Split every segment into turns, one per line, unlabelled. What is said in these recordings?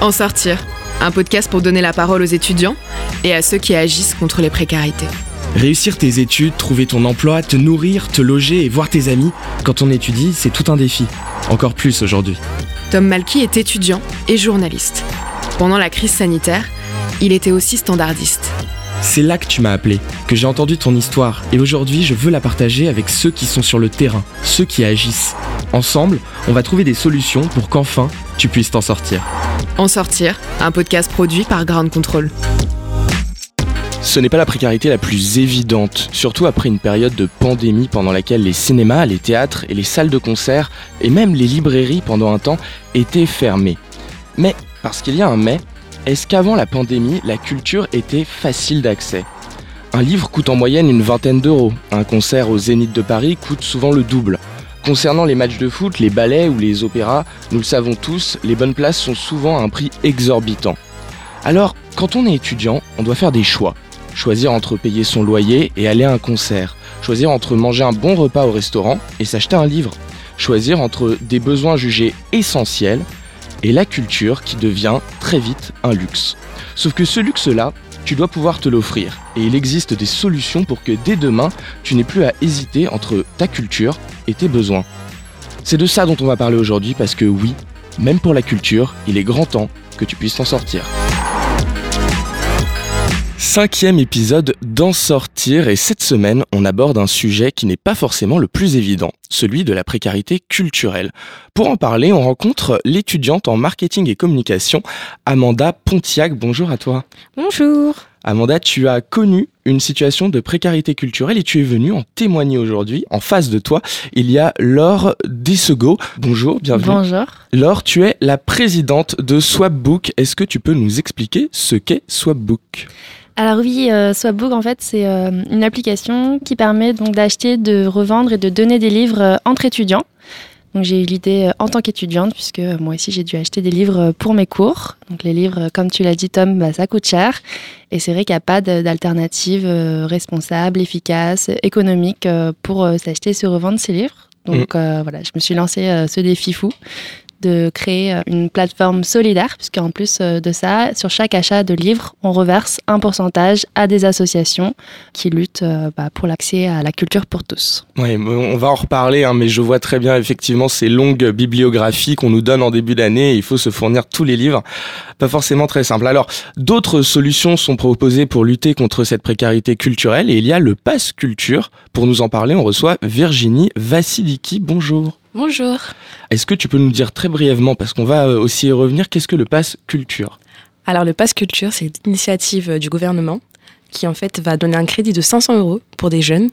En sortir, un podcast pour donner la parole aux étudiants et à ceux qui agissent contre les précarités.
Réussir tes études, trouver ton emploi, te nourrir, te loger et voir tes amis, quand on étudie, c'est tout un défi. Encore plus aujourd'hui.
Tom Malky est étudiant et journaliste. Pendant la crise sanitaire, il était aussi standardiste.
C'est là que tu m'as appelé, que j'ai entendu ton histoire, et aujourd'hui je veux la partager avec ceux qui sont sur le terrain, ceux qui agissent. Ensemble, on va trouver des solutions pour qu'enfin tu puisses t'en sortir.
En sortir, un podcast produit par Ground Control.
Ce n'est pas la précarité la plus évidente, surtout après une période de pandémie pendant laquelle les cinémas, les théâtres et les salles de concert, et même les librairies pendant un temps, étaient fermées. Mais, parce qu'il y a un mais, est-ce qu'avant la pandémie, la culture était facile d'accès? Un livre coûte en moyenne une vingtaine d'euros, un concert au Zénith de Paris coûte souvent le double. Concernant les matchs de foot, les ballets ou les opéras, nous le savons tous, les bonnes places sont souvent à un prix exorbitant. Alors, quand on est étudiant, on doit faire des choix. Choisir entre payer son loyer et aller à un concert. Choisir entre manger un bon repas au restaurant et s'acheter un livre. Choisir entre des besoins jugés essentiels et la culture qui devient très vite un luxe. Sauf que ce luxe-là, tu dois pouvoir te l'offrir. Et il existe des solutions pour que dès demain, tu n'aies plus à hésiter entre ta culture et tes besoins. C'est de ça dont on va parler aujourd'hui parce que oui, même pour la culture, il est grand temps que tu puisses t'en sortir. Cinquième épisode d'en sortir et cette semaine on aborde un sujet qui n'est pas forcément le plus évident, celui de la précarité culturelle. Pour en parler, on rencontre l'étudiante en marketing et communication, Amanda Pontiac. Bonjour à toi.
Bonjour.
Amanda, tu as connu une situation de précarité culturelle et tu es venue en témoigner aujourd'hui. En face de toi, il y a Laure Dissego. Bonjour, bienvenue.
Bonjour.
Laure, tu es la présidente de Swapbook. Est-ce que tu peux nous expliquer ce qu'est Swapbook?
Alors oui, euh, Swapbook en fait c'est euh, une application qui permet donc d'acheter, de revendre et de donner des livres euh, entre étudiants. Donc j'ai eu l'idée euh, en tant qu'étudiante puisque moi aussi j'ai dû acheter des livres pour mes cours. Donc les livres, comme tu l'as dit Tom, bah, ça coûte cher et c'est vrai qu'il n'y a pas d'alternative responsable, efficace, économique pour s'acheter et se revendre ces livres. Donc euh, voilà, je me suis lancé euh, ce défi fou de créer euh, une plateforme solidaire, puisqu'en plus euh, de ça, sur chaque achat de livres, on reverse un pourcentage à des associations qui luttent euh, bah, pour l'accès à la culture pour tous.
Oui, on va en reparler, hein, mais je vois très bien effectivement ces longues bibliographies qu'on nous donne en début d'année. Il faut se fournir tous les livres. Pas forcément très simple. Alors, d'autres solutions sont proposées pour lutter contre cette précarité culturelle et il y a le Pass Culture. Pour nous en parler, on reçoit Virginie Vassiliki. Bonjour.
Bonjour.
Est-ce que tu peux nous dire très brièvement, parce qu'on va euh, aussi y revenir, qu'est-ce que le Pass Culture?
Alors le Pass Culture, c'est l'initiative euh, du gouvernement qui en fait va donner un crédit de 500 euros pour des jeunes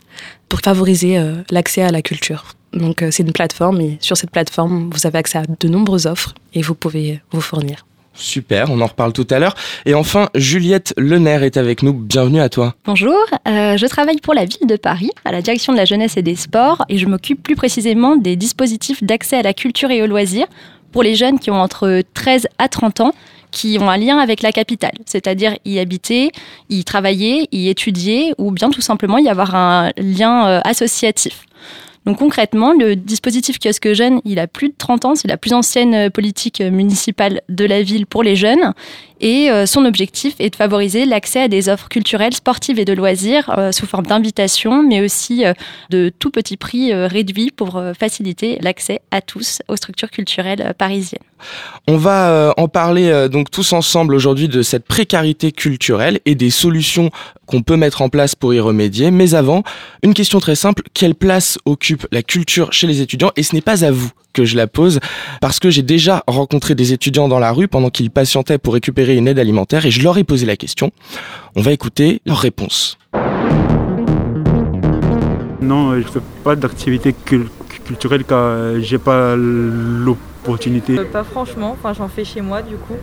pour favoriser euh, l'accès à la culture. Donc euh, c'est une plateforme et sur cette plateforme, vous avez accès à de nombreuses offres et vous pouvez vous fournir.
Super, on en reparle tout à l'heure. Et enfin, Juliette Lener est avec nous. Bienvenue à toi.
Bonjour, euh, je travaille pour la ville de Paris, à la direction de la jeunesse et des sports, et je m'occupe plus précisément des dispositifs d'accès à la culture et aux loisirs pour les jeunes qui ont entre 13 à 30 ans, qui ont un lien avec la capitale, c'est-à-dire y habiter, y travailler, y étudier, ou bien tout simplement y avoir un lien euh, associatif. Donc concrètement, le dispositif kiosque jeune, il a plus de 30 ans, c'est la plus ancienne euh, politique euh, municipale de la ville pour les jeunes. Et euh, son objectif est de favoriser l'accès à des offres culturelles, sportives et de loisirs euh, sous forme d'invitation, mais aussi euh, de tout petit prix réduit pour faciliter l'accès à tous aux structures culturelles parisiennes.
On va en parler donc tous ensemble aujourd'hui de cette précarité culturelle et des solutions qu'on peut mettre en place pour y remédier. Mais avant, une question très simple, quelle place occupe la culture chez les étudiants? Et ce n'est pas à vous que je la pose, parce que j'ai déjà rencontré des étudiants dans la rue pendant qu'ils patientaient pour récupérer une aide alimentaire et je leur ai posé la question. On va écouter leur réponse.
Non, euh, je fais pas d'activité cul- culturelle car euh, j'ai pas l'opportunité.
Euh, pas franchement, enfin j'en fais chez moi du coup,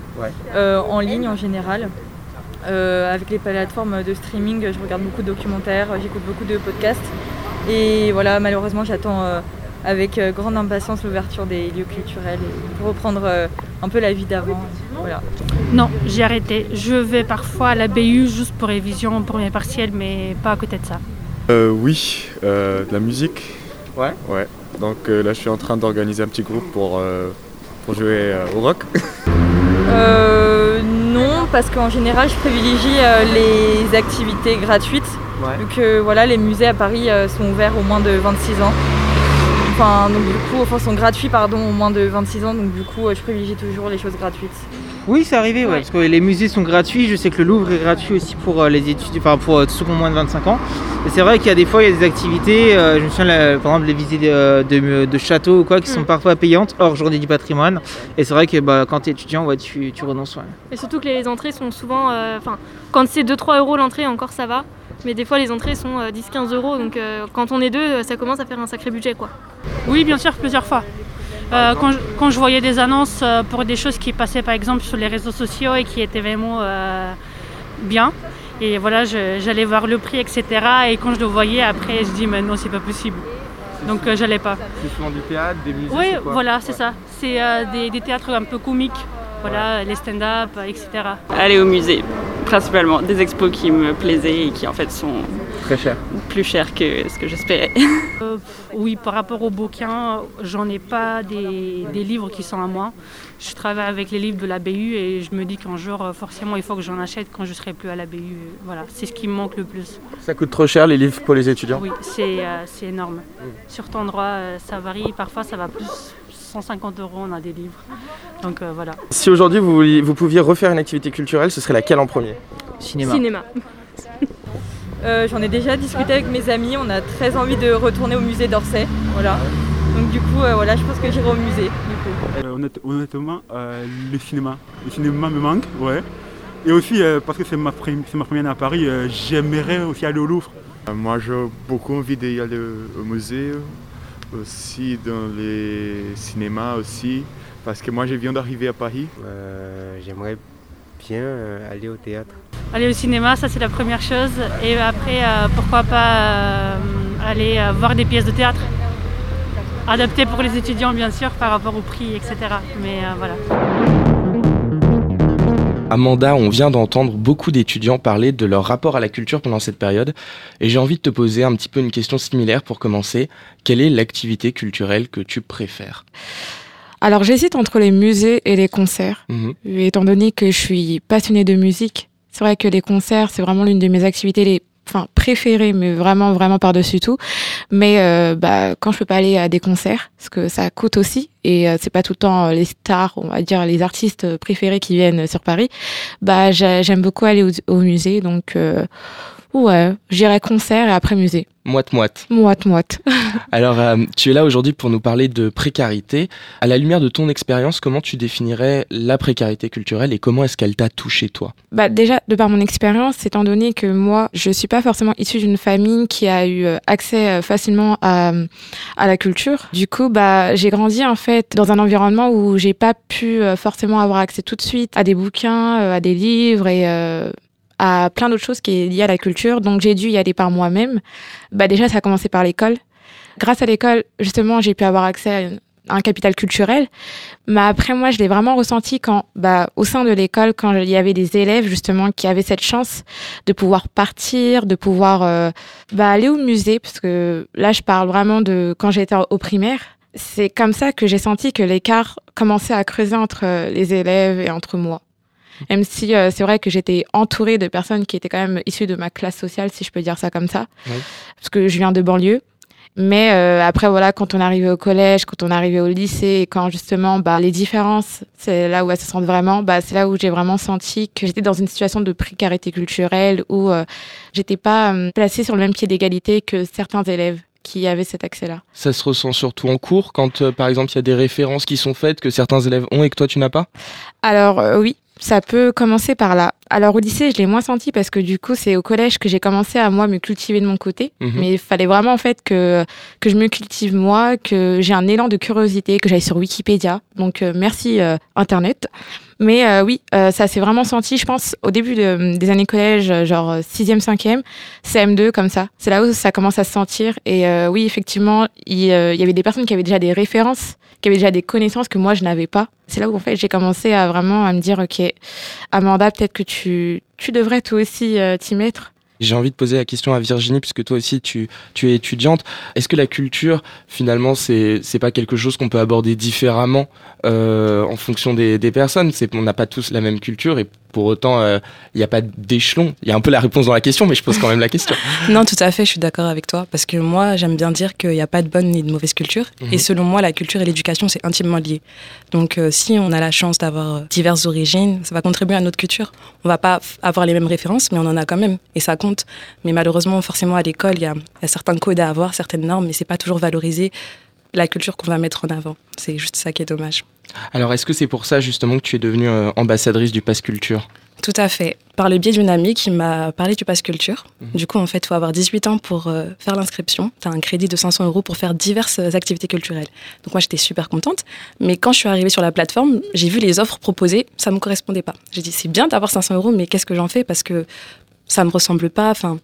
Euh, en ligne en général. Euh, avec les plateformes de streaming, je regarde beaucoup de documentaires, j'écoute beaucoup de podcasts. Et voilà, malheureusement j'attends euh, avec euh, grande impatience l'ouverture des lieux culturels et pour reprendre euh, un peu la vie d'avant. Voilà.
Non, j'ai arrêté. Je vais parfois à la BU juste pour révision, pour mes partiels, mais pas à côté de ça.
Euh, oui, euh, de la musique.
Ouais.
Ouais. Donc euh, là, je suis en train d'organiser un petit groupe pour, euh, pour jouer euh, au rock.
Non, parce qu'en général, je privilégie les activités gratuites. Donc voilà, les musées à Paris sont ouverts au moins de 26 ans. Enfin, donc du coup, enfin, sont gratuits, pardon, au moins de 26 ans. Donc du coup, je privilégie toujours les choses gratuites.
Oui, c'est arrivé, ouais, parce que les musées sont gratuits. Je sais que le Louvre est gratuit aussi pour les études, enfin pour ceux qui ont moins de 25 ans. Et c'est vrai qu'il y a des fois, il y a des activités, je me souviens, par exemple, les visites de, de, châteaux ou quoi, qui sont mm. parfois payantes, hors journée du patrimoine. Et c'est vrai que bah, quand tu es étudiant, ouais, tu, tu renonces.
Et surtout que les entrées sont souvent, enfin, quand c'est 2-3 euros l'entrée, encore ça va. Mais des fois, les entrées sont 10-15 euros. Donc quand on est deux, ça commence à faire un sacré budget, quoi.
Oui, bien sûr, plusieurs fois. Euh, quand, je voyais des annonces euh, pour des choses qui passaient par exemple sur les réseaux sociaux et qui étaient vraiment euh, bien, et voilà, j'allais voir le prix, etc. Et quand je le voyais après, je dis mais non, c'est pas possible. Donc j'allais pas.
C'est souvent du théâtre, des musées
Oui, voilà, c'est ça. C'est des, des, théâtres un peu comiques, voilà, les stand-up, etc.
Aller au musée, principalement. Des expos qui me plaisaient et qui en fait sont
Très cher.
Plus cher que ce que j'espérais.
Euh, oui, par rapport aux bouquins, j'en ai pas des, livres qui sont à moi. Je travaille avec les livres de la BU et je me dis qu'un jour, euh, forcément, il faut que j'en achète quand je serai plus à la BU. Voilà, c'est ce qui me manque le plus.
Ça coûte trop cher les livres pour les étudiants?
Oui, c'est euh, énorme. Sur ton droit, ça varie. Parfois, ça va plus. 150 euros, on a des livres. Donc voilà.
Si aujourd'hui vous, vous pouviez refaire une activité culturelle, ce serait laquelle en premier?
Cinéma. Cinéma.
Euh, j'en ai déjà discuté avec mes amis, on a très envie de retourner au musée d'Orsay. Voilà. Donc du coup, euh, voilà, je pense que j'irai au musée.
Euh, honnêtement, le cinéma. Le cinéma me manque, ouais. Et aussi, parce que c'est ma, ma, première année à Paris, j'aimerais aussi aller au Louvre.
moi, j'ai beaucoup envie d'aller au musée, aussi dans les cinémas aussi, parce que moi, je viens d'arriver à Paris.
j'aimerais bien aller au théâtre.
Aller au cinéma, ça c'est la première chose. Et après, euh, pourquoi pas euh, aller euh, voir des pièces de théâtre. Adaptées pour les étudiants, bien sûr, par rapport au prix, etc. Mais voilà.
Amanda, on vient d'entendre beaucoup d'étudiants parler de leur rapport à la culture pendant cette période, et j'ai envie de te poser un petit peu une question similaire pour commencer. Quelle est l'activité culturelle que tu préfères?
Alors j'hésite entre les musées et les concerts, mhm. étant donné que je suis passionnée de musique. C'est vrai que les concerts, c'est vraiment l'une de mes activités les enfin préférées, mais vraiment vraiment par-dessus tout. Mais euh, bah, quand je peux pas aller à des concerts, parce que ça coûte aussi, et euh, c'est pas tout le temps euh, les stars, on va dire les artistes préférés qui viennent sur Paris, bah j'aime beaucoup aller au, au musée, donc ouais, j'irai concert et après musée.
Moite-moite.
Moite-moite.
Alors, euh, tu es là aujourd'hui pour nous parler de précarité. À la lumière de ton expérience, comment tu définirais la précarité culturelle et comment est-ce qu'elle t'a touché toi?
Bah déjà, de par mon expérience, étant donné que moi, je suis pas forcément issue d'une famille qui a eu euh, accès euh, facilement à, à la culture. Du coup, bah j'ai grandi en fait dans un environnement où j'ai pas pu forcément avoir accès tout de suite à des bouquins, à des livres et à plein d'autres choses qui est liées à la culture. Donc j'ai dû y aller par moi-même. Bah déjà, ça a commencé par l'école. Grâce à l'école, justement, j'ai pu avoir accès à un capital culturel. Mais après, moi, je l'ai vraiment ressenti quand, bah, au sein de l'école, quand il y avait des élèves, justement, qui avaient cette chance de pouvoir partir, de pouvoir euh, bah, aller au musée, parce que là, je parle vraiment de quand j'étais au primaire. C'est comme ça que j'ai senti que l'écart commençait à creuser entre les élèves et entre moi. Même si euh, c'est vrai que j'étais entourée de personnes qui étaient quand même issues de ma classe sociale, si je peux dire ça comme ça, parce que je viens de banlieue. Mais euh, après, voilà, quand on arrivait au collège, quand on arrivait au lycée, et quand justement, bah, les différences, c'est là où elles se sentent vraiment, bah, c'est là où j'ai vraiment senti que j'étais dans une situation de précarité culturelle, où euh, j'étais pas placée sur le même pied d'égalité que certains élèves qui avaient cet accès-là.
Ça se ressent surtout en cours, quand par exemple il y a des références qui sont faites que certains élèves ont et que toi tu n'as pas?
Alors oui, ça peut commencer par là. Alors au lycée, je l'ai moins senti parce que du coup, c'est au collège que j'ai commencé à moi me cultiver de mon côté. Mhm. Mais il fallait vraiment en fait que que je me cultive moi, que j'ai un élan de curiosité, que j'aille sur Wikipédia. Donc euh, merci euh, Internet. Mais euh, oui, ça s'est vraiment senti, je pense, au début des années collège, genre 6e, 5e, CM2, comme ça. C'est là où ça commence à se sentir. Et oui, effectivement, il y avait des personnes qui avaient déjà des références qui avait déjà des connaissances que moi je n'avais pas. C'est là où en fait j'ai commencé à vraiment à me dire ok Amanda peut-être que tu tu devrais toi aussi euh, t'y mettre.
J'ai envie de poser la question à Virginie, puisque toi aussi tu, tu es étudiante. Est-ce que la culture, finalement, c'est c'est pas quelque chose qu'on peut aborder différemment euh, en fonction des, des personnes? C'est on n'a pas tous la même culture et pour autant, il euh, n'y a pas d'échelon. Il y a un peu la réponse dans la question, mais je pose quand même la question.
non, tout à fait, je suis d'accord avec toi, parce que moi, j'aime bien dire qu'il n'y a pas de bonne ni de mauvaise culture. Et mhm. selon moi, la culture et l'éducation, c'est intimement lié. Donc, euh, si on a la chance d'avoir euh, diverses origines, ça va contribuer à notre culture. On va pas avoir les mêmes références, mais on en a quand même, et ça compte. Mais malheureusement, forcément, à l'école, il y, a certains codes à avoir, certaines normes, mais c'est pas toujours valorisé la culture qu'on va mettre en avant. C'est juste ça qui est dommage.
Alors, est-ce que c'est pour ça justement que tu es devenue euh, ambassadrice du Pass Culture?
Tout à fait. Par le biais d'une amie qui m'a parlé du Pass Culture. Mhm. Du coup, en fait, il faut avoir 18 ans pour euh, faire l'inscription. Tu as un crédit de 500 euros pour faire diverses activités culturelles. Donc, moi, j'étais super contente. Mais quand je suis arrivée sur la plateforme, j'ai vu les offres proposées. Ça ne me correspondait pas. J'ai dit, c'est bien d'avoir 500 euros, mais qu'est-ce que j'en fais? Parce que ça ne me ressemble pas. Enfin,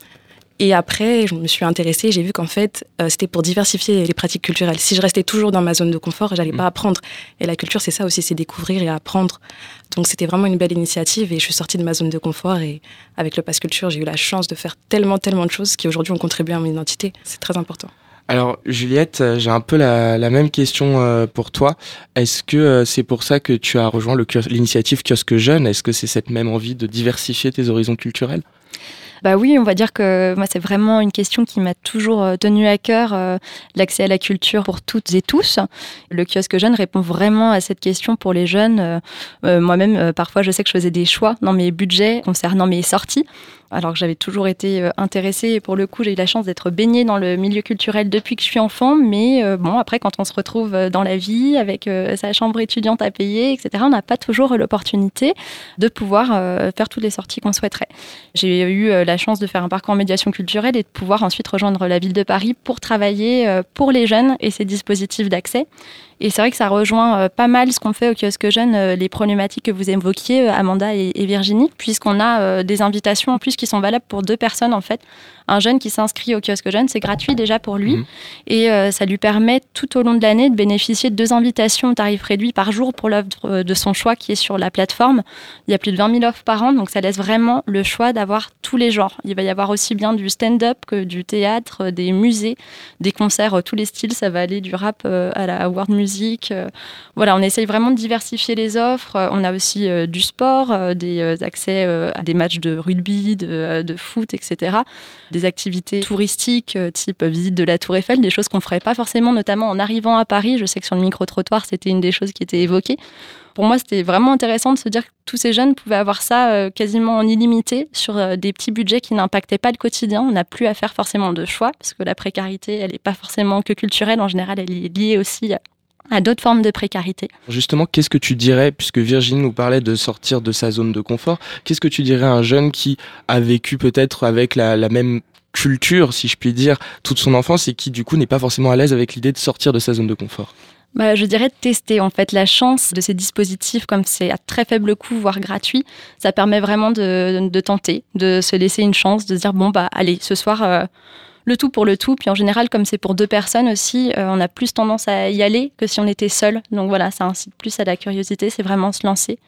et après, je me suis intéressée, j'ai vu qu'en fait, euh, c'était pour diversifier les pratiques culturelles. Si je restais toujours dans ma zone de confort, j'allais pas mm. apprendre. Et la culture, c'est ça aussi, c'est découvrir et apprendre. Donc c'était vraiment une belle initiative et je suis sortie de ma zone de confort et avec le Pass Culture, j'ai eu la chance de faire tellement, tellement de choses qui aujourd'hui ont contribué à mon identité. C'est très important.
Alors Juliette, euh, j'ai un peu la, même question euh, pour toi. Est-ce que c'est pour ça que tu as rejoint l'initiative Kiosque Jeune? Est-ce que c'est cette même envie de diversifier tes horizons culturels?
Bah oui, on va dire que moi, c'est vraiment une question qui m'a toujours euh, tenu à cœur, euh, l'accès à la culture pour toutes et tous. Le kiosque jeune répond vraiment à cette question pour les jeunes. Euh, moi-même, parfois, je sais que je faisais des choix dans mes budgets concernant mes sorties alors que j'avais toujours été euh, intéressée. Et pour le coup, j'ai eu la chance d'être baignée dans le milieu culturel depuis que je suis enfant. Mais euh, bon, après, quand on se retrouve euh, dans la vie avec sa chambre étudiante à payer, etc., on n'a pas toujours l'opportunité de pouvoir faire toutes les sorties qu'on souhaiterait. J'ai eu la chance de faire un parcours en médiation culturelle et de pouvoir ensuite rejoindre la ville de Paris pour travailler pour les jeunes et ces dispositifs d'accès. Et c'est vrai que ça rejoint pas mal ce qu'on fait au kiosque jeune, les problématiques que vous évoquiez, Amanda et, Virginie, puisqu'on a des invitations en plus qui sont valables pour deux personnes en fait un jeune qui s'inscrit au kiosque jeune, c'est gratuit déjà pour lui. Mhm. Et euh, ça lui permet tout au long de l'année de bénéficier de deux invitations au tarif réduit par jour pour l'œuvre euh, de son choix qui est sur la plateforme. Il y a plus de 20 000 offres par an, donc ça laisse vraiment le choix d'avoir tous les genres. Il va y avoir aussi bien du stand-up que du théâtre, des musées, des concerts, tous les styles. Ça va aller du rap euh, à la world music. Voilà, on essaye vraiment de diversifier les offres. On a aussi du sport, des accès à des matchs de rugby, de, de foot, etc des activités touristiques euh, type visite de la Tour Eiffel, des choses qu'on ferait pas forcément, notamment en arrivant à Paris. Je sais que sur le micro-trottoir, c'était une des choses qui était évoquée. Pour moi, c'était vraiment intéressant de se dire que tous ces jeunes pouvaient avoir ça euh, quasiment en illimité sur euh, des petits budgets qui n'impactaient pas le quotidien. On n'a plus à faire forcément de choix, parce que la précarité, elle n'est pas forcément que culturelle. En général, elle est liée aussi à d'autres formes de précarité.
Justement, qu'est-ce que tu dirais, puisque Virginie nous parlait de sortir de sa zone de confort, qu'est-ce que tu dirais à un jeune qui a vécu peut-être avec la, la même culture, si je puis dire, toute son enfance et qui du coup n'est pas forcément à l'aise avec l'idée de sortir de sa zone de confort?
Bah, je dirais de tester en fait la chance de ces dispositifs comme c'est à très faible coût voire gratuit ça permet vraiment de, de, tenter de se laisser une chance de se dire bon bah allez ce soir euh, le tout pour le tout. Puis en général, comme c'est pour deux personnes aussi, euh, on a plus tendance à y aller que si on était seul. Donc voilà, ça incite plus à la curiosité, c'est vraiment se lancer.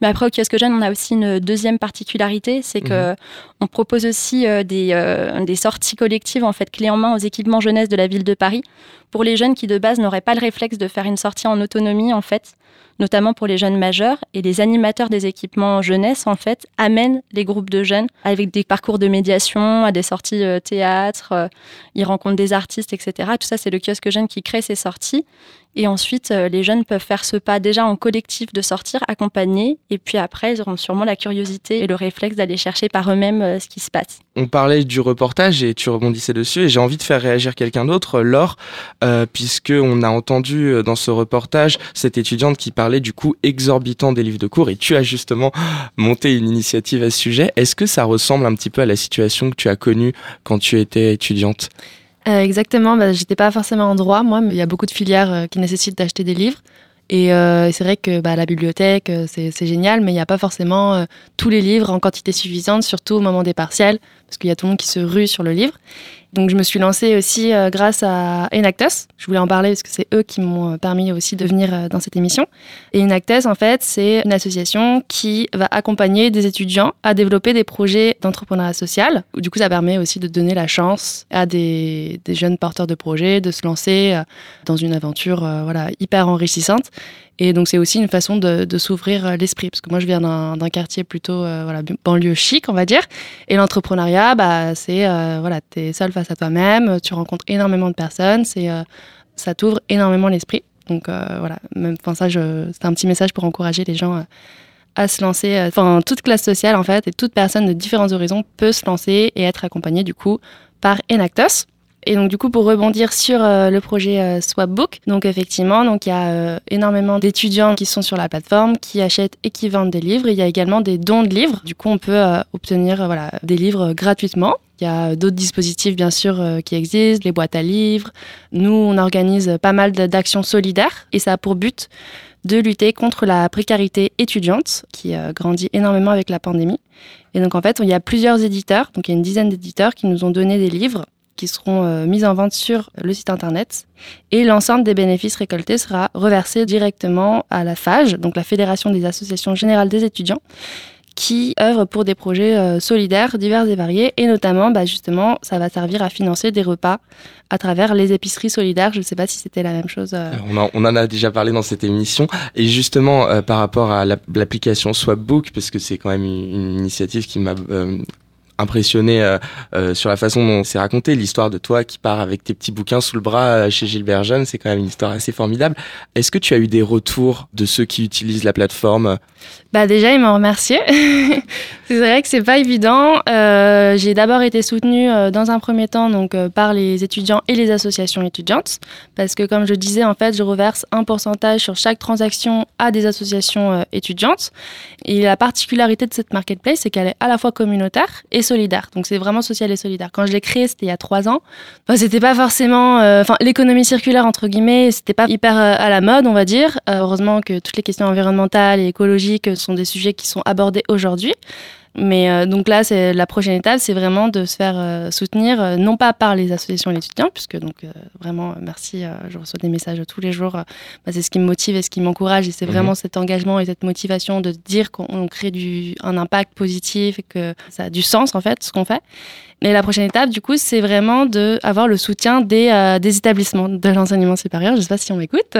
Mais après, au kiosque jeune, on a aussi une deuxième particularité, c'est que mhm. on propose aussi euh, des, euh, des, sorties collectives, en fait, clés en main aux équipements jeunesse de la ville de Paris, pour les jeunes qui de base n'auraient pas le réflexe de faire une sortie en autonomie, en fait notamment pour les jeunes majeurs. Et les animateurs des équipements jeunesse, en fait, amènent les groupes de jeunes avec des parcours de médiation, à des sorties euh, théâtre, euh, ils rencontrent des artistes, etc. Tout ça, c'est le kiosque jeune qui crée ces sorties. Et ensuite, euh, les jeunes peuvent faire ce pas déjà en collectif de sortir, accompagner. Et puis après, ils auront sûrement la curiosité et le réflexe d'aller chercher par eux-mêmes euh, ce qui se passe.
On parlait du reportage et tu rebondissais dessus. Et j'ai envie de faire réagir quelqu'un d'autre, Laure, euh, puisqu'on a entendu euh, dans ce reportage cette étudiante qui parlait du coût exorbitant des livres de cours. Et tu as justement monté une initiative à ce sujet. Est-ce que ça ressemble un petit peu à la situation que tu as connue quand tu étais étudiante?
Euh, exactement, bah, j'étais pas forcément en droit, moi, mais il y a beaucoup de filières euh, qui nécessitent d'acheter des livres. Et euh, c'est vrai que bah, la bibliothèque, c'est génial, mais il n'y a pas forcément tous les livres en quantité suffisante, surtout au moment des partiels, parce qu'il y a tout le monde qui se rue sur le livre. Donc je me suis lancée aussi euh, grâce à Enactus. Je voulais en parler parce que c'est eux qui m'ont euh, permis aussi de venir euh, dans cette émission. Et Enactus, en fait, c'est une association qui va accompagner des étudiants à développer des projets d'entrepreneuriat social. Du coup, ça permet aussi de donner la chance à des, jeunes porteurs de projets de se lancer dans une aventure voilà, hyper enrichissante. Et donc c'est aussi une façon de, s'ouvrir l'esprit, parce que moi je viens d'un quartier plutôt euh, voilà, banlieue chic, on va dire. Et l'entrepreneuriat, bah, c'est euh, voilà, tu es seul face à toi-même, tu rencontres énormément de personnes, euh, ça t'ouvre énormément l'esprit. Donc voilà, ça, c'est un petit message pour encourager les gens à se lancer. Enfin, toute classe sociale en fait, et toute personne de différents horizons peut se lancer et être accompagnée du coup par Enactus. Et donc du coup, pour rebondir sur euh, le projet euh, Swapbook, donc effectivement, donc il y a euh, énormément d'étudiants qui sont sur la plateforme, qui achètent et qui vendent des livres. il y a également des dons de livres. Du coup, on peut obtenir voilà des livres gratuitement. Il y a d'autres dispositifs, bien sûr, qui existent, les boîtes à livres. Nous, on organise pas mal d'actions solidaires et ça a pour but de lutter contre la précarité étudiante qui grandit énormément avec la pandémie. Et donc, en fait, il y a plusieurs éditeurs, donc il y a une dizaine d'éditeurs qui nous ont donné des livres qui seront euh, mises en vente sur le site internet. Et l'ensemble des bénéfices récoltés sera reversé directement à la FAGE, donc la Fédération des associations générales des étudiants, qui œuvre pour des projets euh, solidaires divers et variés. Et notamment, bah, justement, ça va servir à financer des repas à travers les épiceries solidaires. Je ne sais pas si c'était la même chose. Euh.
On, en a déjà parlé dans cette émission. Et justement, par rapport à l'application Swapbook, parce que c'est quand même une, initiative qui m'a impressionné euh, euh, sur la façon dont c'est raconté, l'histoire de toi qui part avec tes petits bouquins sous le bras euh, chez Gilbert Jeune, c'est quand même une histoire assez formidable. Est-ce que tu as eu des retours de ceux qui utilisent la plateforme?
Bah déjà, ils m'ont remercié. c'est vrai que c'est pas évident. j'ai d'abord été soutenue dans un premier temps donc par les étudiants et les associations étudiantes, parce que comme je disais, en fait, je reverse un pourcentage sur chaque transaction à des associations étudiantes. Et la particularité de cette marketplace, c'est qu'elle est à la fois communautaire et solidaire. Donc c'est vraiment social et solidaire. Quand je l'ai créé, c'était il y a trois ans. C'était pas forcément, euh, enfin l'économie circulaire entre guillemets, c'était pas hyper euh, à la mode, on va dire. Euh, heureusement que toutes les questions environnementales et écologiques sont des sujets qui sont abordés aujourd'hui. Mais euh, donc là, c'est la prochaine étape, c'est vraiment de se faire euh, soutenir, euh, non pas par les associations et les étudiants, puisque donc vraiment merci, je reçois des messages tous les jours. Bah, c'est ce qui me motive et ce qui m'encourage, et c'est vraiment mhm. cet engagement et cette motivation de dire qu'on crée du, un impact positif et que ça a du sens en fait ce qu'on fait. Et la prochaine étape, du coup, c'est vraiment d'avoir le soutien des, des établissements de l'enseignement supérieur. Je ne sais pas si on m'écoute.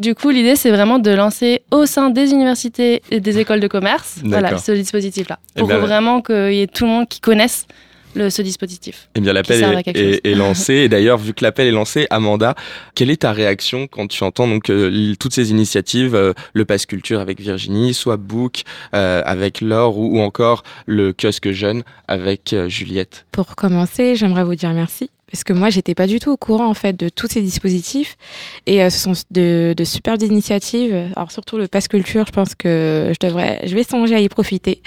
Du coup, l'idée, c'est vraiment de lancer au sein des universités et des écoles de commerce voilà, ce dispositif-là pour vraiment qu'il y ait tout le monde qui connaisse le, ce dispositif.
Eh bien, l'appel est, lancé. Et d'ailleurs, vu que l'appel est lancé, Amanda, quelle est ta réaction quand tu entends donc euh, toutes ces initiatives, euh, le Pass Culture avec Virginie, soit Book euh, avec Laure ou, ou, encore le kiosque jeune avec Juliette?
Pour commencer, j'aimerais vous dire merci parce que moi j'étais pas du tout au courant en fait de tous ces dispositifs. Et euh, ce sont de, de superbes initiatives. Alors surtout le passe culture je pense que je devrais je vais songer à y profiter.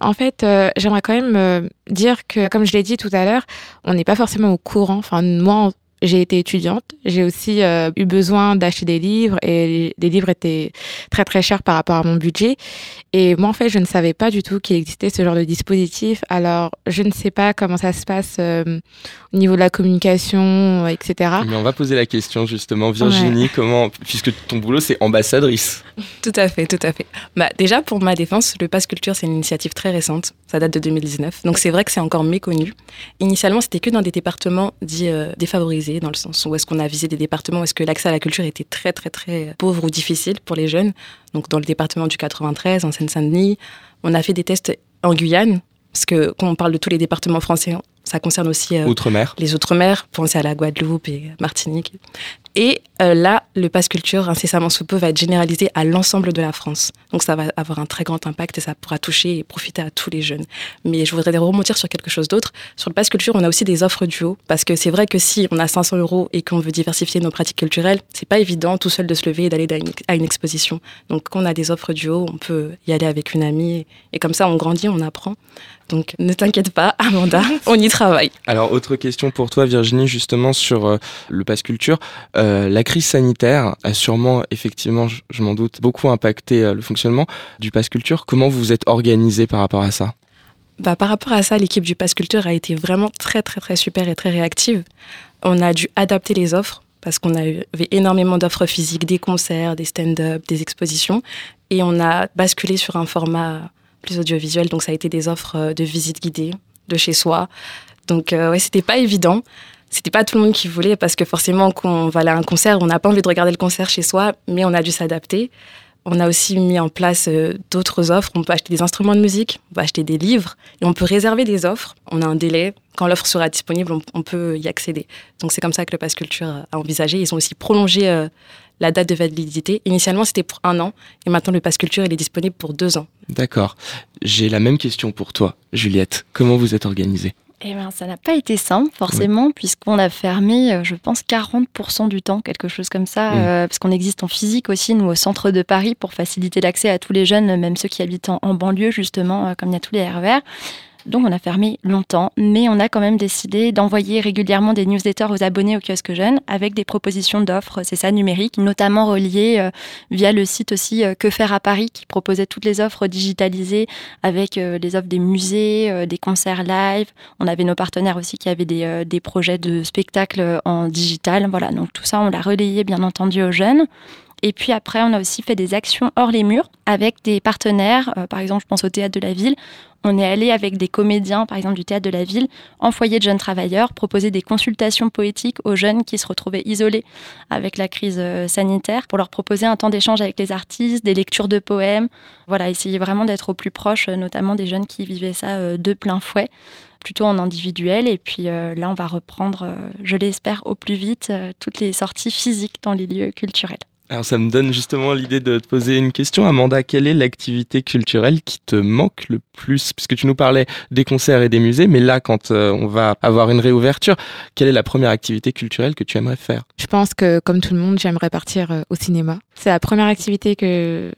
En fait euh, j'aimerais quand même euh, dire que comme je l'ai dit tout à l'heure on n'est pas forcément au courant. Enfin moi j'ai été étudiante, j'ai aussi euh, eu besoin d'acheter des livres et les livres étaient très très chers par rapport à mon budget. Et moi en fait, je ne savais pas du tout qu'il existait ce genre de dispositif. Alors, je ne sais pas comment ça se passe euh, au niveau de la communication, etc.
Mais on va poser la question justement, Virginie, comment, puisque ton boulot c'est ambassadrice.
Tout à fait, tout à fait. Bah, déjà pour ma défense, le Pass Culture c'est une initiative très récente, ça date de 2019, donc c'est vrai que c'est encore méconnu. Initialement, c'était que dans des départements dits euh, défavorisés dans le sens où est-ce qu'on a visé des départements où est-ce que l'accès à la culture était très très très pauvre ou difficile pour les jeunes. Donc dans le département du 93, en Seine-Saint-Denis, on a fait des tests en Guyane, parce que quand on parle de tous les départements français, ça concerne aussi
euh, Outre-mer.
les Outre-mer, pensez à la Guadeloupe et Martinique. Et euh, là, le pass culture incessamment sous peu va être généralisé à l'ensemble de la France. Donc ça va avoir un très grand impact et ça pourra toucher et profiter à tous les jeunes. Mais je voudrais remonter sur quelque chose d'autre. Sur le pass culture, on a aussi des offres duo parce que c'est vrai que si on a 500 euros et qu'on veut diversifier nos pratiques culturelles, c'est pas évident tout seul de se lever et d'aller à une exposition. Donc quand on a des offres duo, on peut y aller avec une amie et comme ça on grandit, on apprend. Donc ne t'inquiète pas, Amanda, on y travaille.
Alors autre question pour toi Virginie, justement sur euh, le pass culture. Euh, la crise sanitaire a sûrement, effectivement, je, m'en doute, beaucoup impacté euh, le fonctionnement du pass culture. Comment vous vous êtes organisé par rapport à ça?
Bah, Par rapport à ça, l'équipe du Pass Culture a été vraiment très, très, très super et très réactive. On a dû adapter les offres parce qu'on avait énormément d'offres physiques, des concerts, des stand-up, des expositions. Et on a basculé sur un format plus audiovisuel. Donc, ça a été des offres euh, de visite guidée de chez soi. Donc, euh, ouais, c'était pas évident. C'était pas tout le monde qui voulait parce que forcément, quand on va à un concert, on n'a pas envie de regarder le concert chez soi, mais on a dû s'adapter. On a aussi mis en place euh, d'autres offres. On peut acheter des instruments de musique, on peut acheter des livres et on peut réserver des offres. On a un délai. Quand l'offre sera disponible, on, peut y accéder. Donc c'est comme ça que le Pass Culture a envisagé. Ils ont aussi prolongé euh, la date de validité. Initialement, c'était pour un an et maintenant le Pass Culture il est disponible pour deux ans.
D'accord. J'ai la même question pour toi, Juliette. Comment vous êtes organisée?
Eh ben, ça n'a pas été simple, forcément, puisqu'on a fermé, euh, je pense, 40% du temps, quelque chose comme ça, mmh. euh, parce qu'on existe en physique aussi, nous, au centre de Paris, pour faciliter l'accès à tous les jeunes, même ceux qui habitent en, banlieue, justement, euh, comme il y a tous les RER. Donc on a fermé longtemps, mais on a quand même décidé d'envoyer régulièrement des newsletters aux abonnés au kiosque jeune avec des propositions d'offres, c'est ça, numériques, notamment reliées euh, via le site aussi euh, Que faire à Paris qui proposait toutes les offres digitalisées avec euh, les offres des musées, des concerts live. On avait nos partenaires aussi qui avaient des, des projets de spectacles en digital. Voilà, donc tout ça on l'a relayé bien entendu aux jeunes. Et puis après, on a aussi fait des actions hors les murs avec des partenaires. par exemple, je pense au théâtre de la ville on est allé avec des comédiens, par exemple du théâtre de la ville, en foyer de jeunes travailleurs, proposer des consultations poétiques aux jeunes qui se retrouvaient isolés avec la crise euh, sanitaire, pour leur proposer un temps d'échange avec les artistes, des lectures de poèmes. Voilà, essayer vraiment d'être au plus proche, euh, notamment des jeunes qui vivaient ça euh, de plein fouet plutôt en individuel. Et puis là, on va reprendre, je l'espère, au plus vite, toutes les sorties physiques dans les lieux culturels.
Alors ça me donne justement l'idée de te poser une question. Amanda, quelle est l'activité culturelle qui te manque le plus? Puisque tu nous parlais des concerts et des musées, mais là, quand euh, on va avoir une réouverture, quelle est la première activité culturelle que tu aimerais faire?
Je pense que, comme tout le monde, j'aimerais partir euh, au cinéma. C'est la première activité que...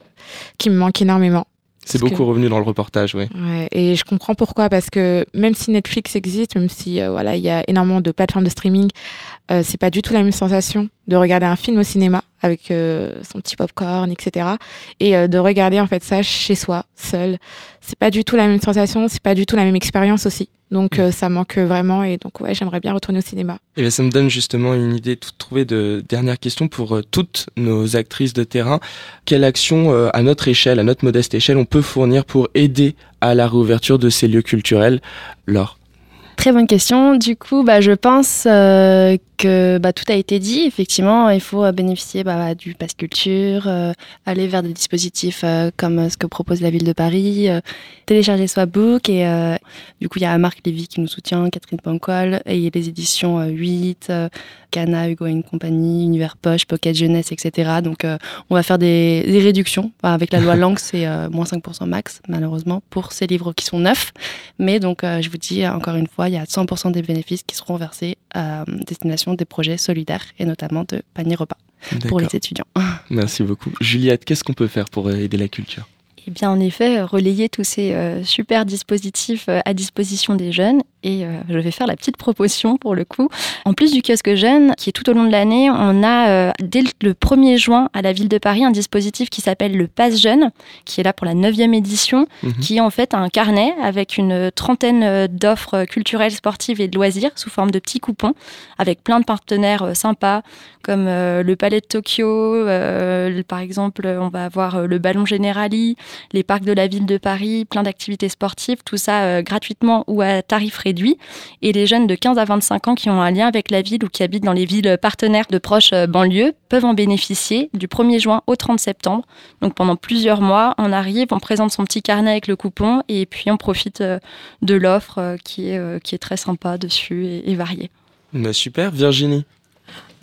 qui me manque énormément.
C'est beaucoup revenu dans le reportage, oui.
Ouais, et je comprends pourquoi, parce que même si Netflix existe, même si euh, voilà, il y a énormément de plateformes de streaming, euh, c'est pas du tout la même sensation de regarder un film au cinéma avec euh, son petit popcorn, etc. Et euh, de regarder en fait ça chez soi, seul. C'est pas du tout la même sensation, c'est pas du tout la même expérience aussi. Donc mm. ça manque vraiment et donc ouais, j'aimerais bien retourner au cinéma.
Et bien ça me donne justement une idée toute trouvée de dernière question pour toutes nos actrices de terrain. Quelle action à notre échelle, à notre modeste échelle, on peut fournir pour aider à la réouverture de ces lieux culturels? Laure
Très bonne question. Du coup, bah, je pense euh, que bah, tout a été dit. Effectivement, il faut euh, bénéficier bah, du pass culture, euh, aller vers des dispositifs comme ce que propose la ville de Paris, télécharger Swapbook. Et du coup, il y a Marc Lévy qui nous soutient, Catherine Pancol, et les éditions 8, Cana, Hugo et compagnie, Univers Poche, Pocket Jeunesse, etc. Donc, on va faire des, réductions. avec la loi Langue, c'est moins 5% max, malheureusement, pour ces livres qui sont neufs. Mais donc, je vous dis encore une fois, il y a 100% des bénéfices qui seront versés à destination des projets solidaires et notamment de panier repas pour les étudiants.
Merci beaucoup. Juliette, qu'est-ce qu'on peut faire pour aider la culture?
Eh bien, en effet, relayer tous ces euh, super dispositifs euh, à disposition des jeunes et euh, je vais faire la petite proposition pour le coup. En plus du kiosque jeune, qui est tout au long de l'année, on a euh, dès le 1er juin à la ville de Paris un dispositif qui s'appelle le Pass Jeune, qui est là pour la 9e édition, mhm. qui est en fait un carnet avec une trentaine euh, d'offres culturelles, sportives et de loisirs sous forme de petits coupons, avec plein de partenaires sympas comme le Palais de Tokyo, par exemple, on va avoir le Ballon Generali, les parcs de la ville de Paris, plein d'activités sportives, tout ça gratuitement ou à tarif réduit et les jeunes de 15 à 25 ans qui ont un lien avec la ville ou qui habitent dans les villes partenaires de proches euh, banlieues peuvent en bénéficier du 1er juin au 30 septembre. Donc pendant plusieurs mois, on arrive, on présente son petit carnet avec le coupon et puis on profite euh, de l'offre euh, qui est, qui est très sympa dessus et, variée.
Bah, super, Virginie.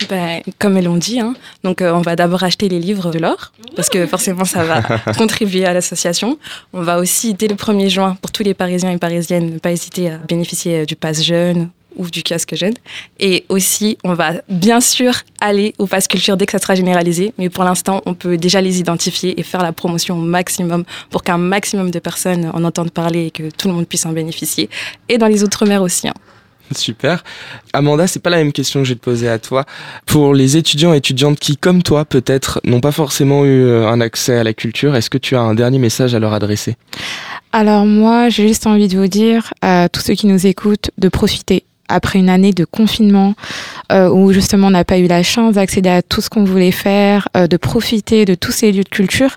Ben, comme elles l'ont dit, hein. donc on va d'abord acheter les livres de l'or, parce que forcément ça va contribuer à l'association. On va aussi, dès le 1er juin, pour tous les Parisiens et Parisiennes, ne pas hésiter à bénéficier du pass jeune ou du casque jeune. Et aussi, on va bien sûr aller au pass culture dès que ça sera généralisé, mais pour l'instant, on peut déjà les identifier et faire la promotion au maximum pour qu'un maximum de personnes en entendent parler et que tout le monde puisse en bénéficier. Et dans les autres mers aussi. Hein.
Super. Amanda, c'est pas la même question que je vais te poser à toi. Pour les étudiants et étudiantes qui, comme toi, peut-être, n'ont pas forcément eu euh, un accès à la culture, est-ce que tu as un dernier message à leur adresser?
Alors moi, j'ai juste envie de vous dire à tous ceux qui nous écoutent de profiter après une année de confinement euh, où justement on n'a pas eu la chance d'accéder à tout ce qu'on voulait faire, euh, de profiter de tous ces lieux de culture,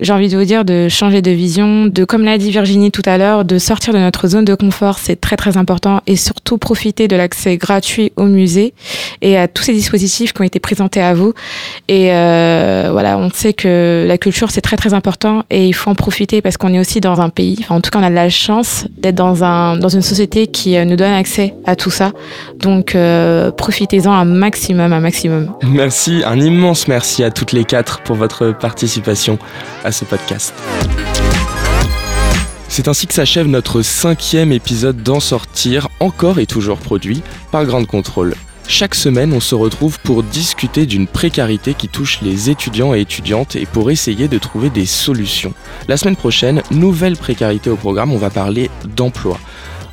j'ai envie de vous dire de changer de vision, de comme l'a dit Virginie tout à l'heure, de sortir de notre zone de confort, c'est très très important et surtout profiter de l'accès gratuit au musée et à tous ces dispositifs qui ont été présentés à vous. Et euh, voilà, on sait que la culture c'est très très important et il faut en profiter parce qu'on est aussi dans un pays, enfin en tout cas on a de la chance d'être dans un dans une société qui nous donne accès à tout ça. Donc euh, profitez-en un maximum, un maximum.
Merci, un immense merci à toutes les quatre pour votre participation à ce podcast. C'est ainsi que s'achève notre cinquième épisode d'En sortir, encore et toujours produit par Grande Contrôle. Chaque semaine, on se retrouve pour discuter d'une précarité qui touche les étudiants et étudiantes et pour essayer de trouver des solutions. La semaine prochaine, nouvelle précarité au programme, on va parler d'emploi.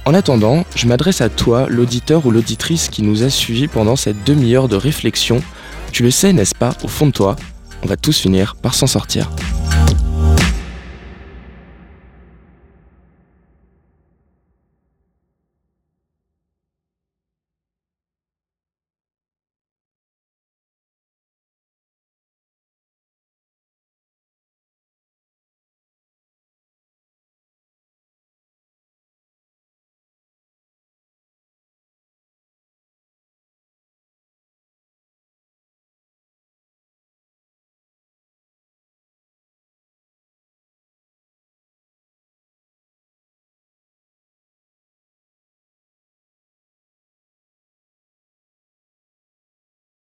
En attendant, je m'adresse à toi, l'auditeur ou l'auditrice qui nous a suivis pendant cette demi-heure de réflexion. Tu le sais, n'est-ce pas, au fond de toi, on va tous finir par s'en sortir.